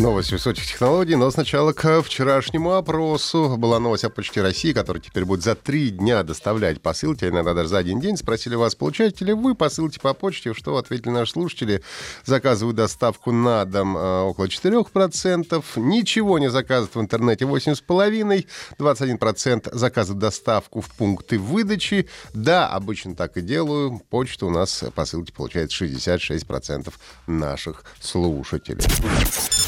Новость высоких технологий, но сначала к вчерашнему опросу. Была новость о Почте России, которая теперь будет за три дня доставлять посылки, а иногда даже за один день. Спросили вас, получаете ли вы посылки по почте? Что ответили наши слушатели? Заказывают доставку на дом э, около 4%. Ничего не заказывают в интернете 8,5%. 21% заказывают доставку в пункты выдачи. Да, обычно так и делаю. Почту у нас посылки получает 66% наших слушателей.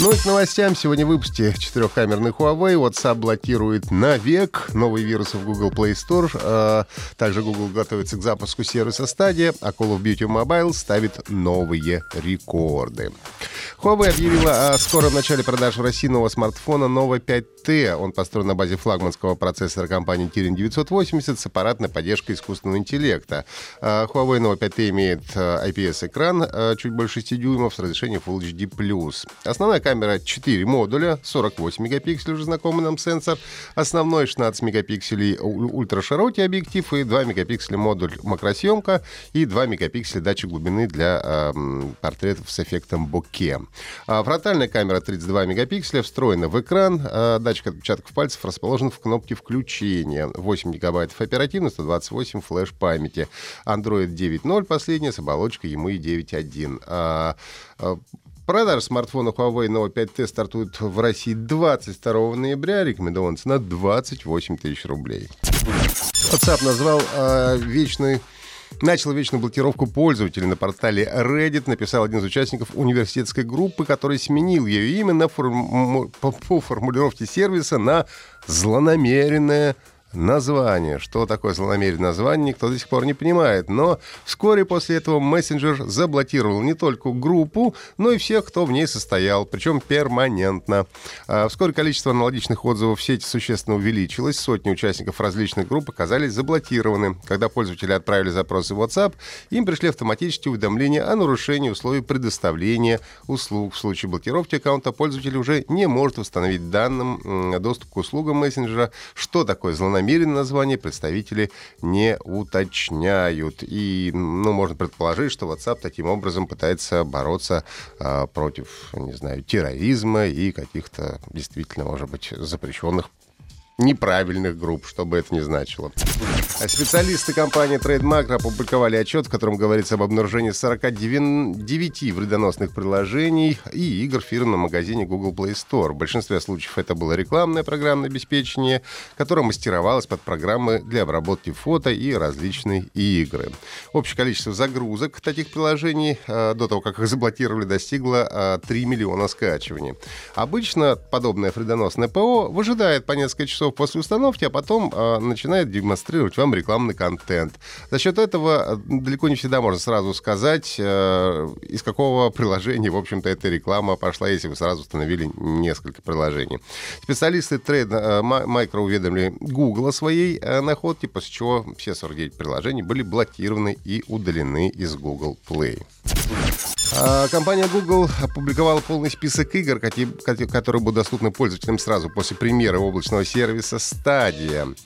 Ну к новостям. Сегодня в выпуске четырехкамерный Huawei. WhatsApp блокирует навек новые вирусы в Google Play Store. А, также Google готовится к запуску сервиса Stadia, а Call of Duty Mobile ставит новые рекорды. Huawei объявила о скором начале продаж в России нового смартфона Nova 5T. Он построен на базе флагманского процессора компании Kirin 980 с аппаратной поддержкой искусственного интеллекта. А, Huawei Nova 5T имеет IPS-экран а, чуть больше 6 дюймов с разрешением Full HD+. Основная камера 4 модуля, 48 мегапикселей, уже знакомый нам сенсор. Основной 16 мегапикселей ультраширокий объектив и 2 мегапикселя модуль макросъемка и 2 мегапикселя датчик глубины для э, портретов с эффектом боке. А фронтальная камера 32 мегапикселя встроена в экран. Э, датчик отпечатков пальцев расположен в кнопке включения. 8 гигабайтов оперативности, 128 флеш памяти. Android 9.0 последняя с оболочкой ему и 9.1. Продажи смартфона Huawei Nova 5T стартуют в России 22 ноября. Рекомендована цена 28 тысяч рублей. WhatsApp назвал э, вечный начал вечную блокировку пользователей на портале Reddit, написал один из участников университетской группы, который сменил ее имя на форму... по, формулировке сервиса на злонамеренное название. Что такое злонамеренное название, никто до сих пор не понимает. Но вскоре после этого мессенджер заблокировал не только группу, но и всех, кто в ней состоял, причем перманентно. А вскоре количество аналогичных отзывов в сети существенно увеличилось. Сотни участников различных групп оказались заблокированы. Когда пользователи отправили запросы в WhatsApp, им пришли автоматические уведомления о нарушении условий предоставления услуг. В случае блокировки аккаунта пользователь уже не может восстановить данным доступ к услугам мессенджера. Что такое злонамеренное намеренное название представители не уточняют. И, ну, можно предположить, что WhatsApp таким образом пытается бороться э, против, не знаю, терроризма и каких-то действительно, может быть, запрещенных неправильных групп, что бы это ни значило. А специалисты компании TradeMacro опубликовали отчет, в котором говорится об обнаружении 49 вредоносных приложений и игр в фирменном магазине Google Play Store. В большинстве случаев это было рекламное программное обеспечение, которое мастеровалось под программы для обработки фото и различные игры. Общее количество загрузок таких приложений э, до того, как их заблокировали, достигло 3 э, миллиона скачиваний. Обычно подобное вредоносное ПО выжидает по несколько часов часов после установки, а потом э, начинает демонстрировать вам рекламный контент. За счет этого далеко не всегда можно сразу сказать, э, из какого приложения, в общем-то, эта реклама пошла, если вы сразу установили несколько приложений. Специалисты трейд э, Micro уведомили Google о своей э, находке, после чего все 49 приложений были блокированы и удалены из Google Play. А, компания Google опубликовала полный список игр, которые будут доступны пользователям сразу после премьеры облачного сервиса Stadia.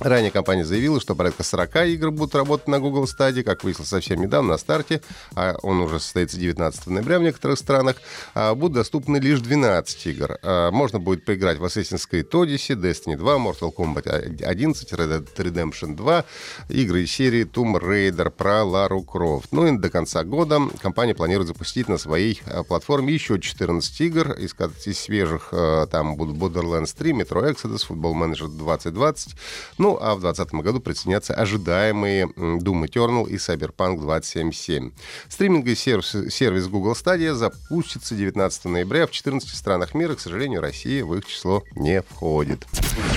Ранее компания заявила, что порядка 40 игр будут работать на Google Stadia, как выяснилось совсем недавно на старте, а он уже состоится 19 ноября в некоторых странах, а будут доступны лишь 12 игр. А можно будет поиграть в Assassin's Creed Odyssey, Destiny 2, Mortal Kombat 11, Red Dead Redemption 2, игры из серии Tomb Raider про Лару Крофт. Ну и до конца года компания планирует запустить на своей а, платформе еще 14 игр, из, из свежих а, там будут Borderlands 3, Metro Exodus, Football Manager 2020, ну, а в 2020 году присоединятся ожидаемые Doom Eternal и Cyberpunk 2077. Стриминговый сервис, сервис Google Stadia запустится 19 ноября в 14 странах мира. К сожалению, Россия в их число не входит.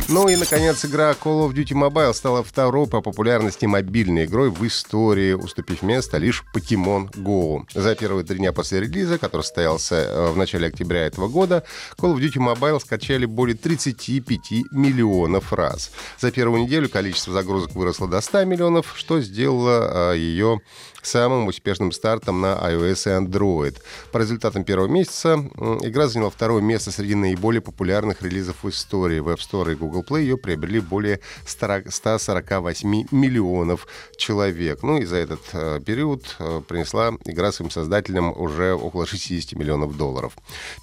Ну и, наконец, игра Call of Duty Mobile стала второй по популярности мобильной игрой в истории, уступив место лишь Pokemon Go. За первые три дня после релиза, который состоялся э, в начале октября этого года, Call of Duty Mobile скачали более 35 миллионов раз. За первую первую неделю количество загрузок выросло до 100 миллионов, что сделало ее самым успешным стартом на iOS и Android. По результатам первого месяца игра заняла второе место среди наиболее популярных релизов в истории. В App Store и Google Play ее приобрели более 148 миллионов человек. Ну и за этот э, период э, принесла игра своим создателям уже около 60 миллионов долларов.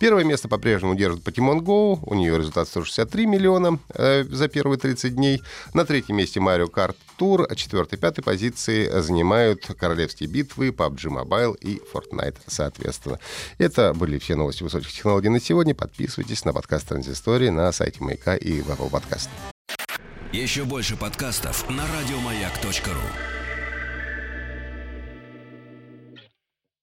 Первое место по-прежнему держит Pokemon Go. У нее результат 163 миллиона э, за первые 30 дней. На третьем месте Mario Kart Tour. А четвертой, пятой позиции занимают королевские битвы, PUBG Mobile и Fortnite, соответственно. Это были все новости высоких технологий на сегодня. Подписывайтесь на подкаст Транзистории на сайте Маяка и в Apple Podcast. Еще больше подкастов на радиомаяк.ру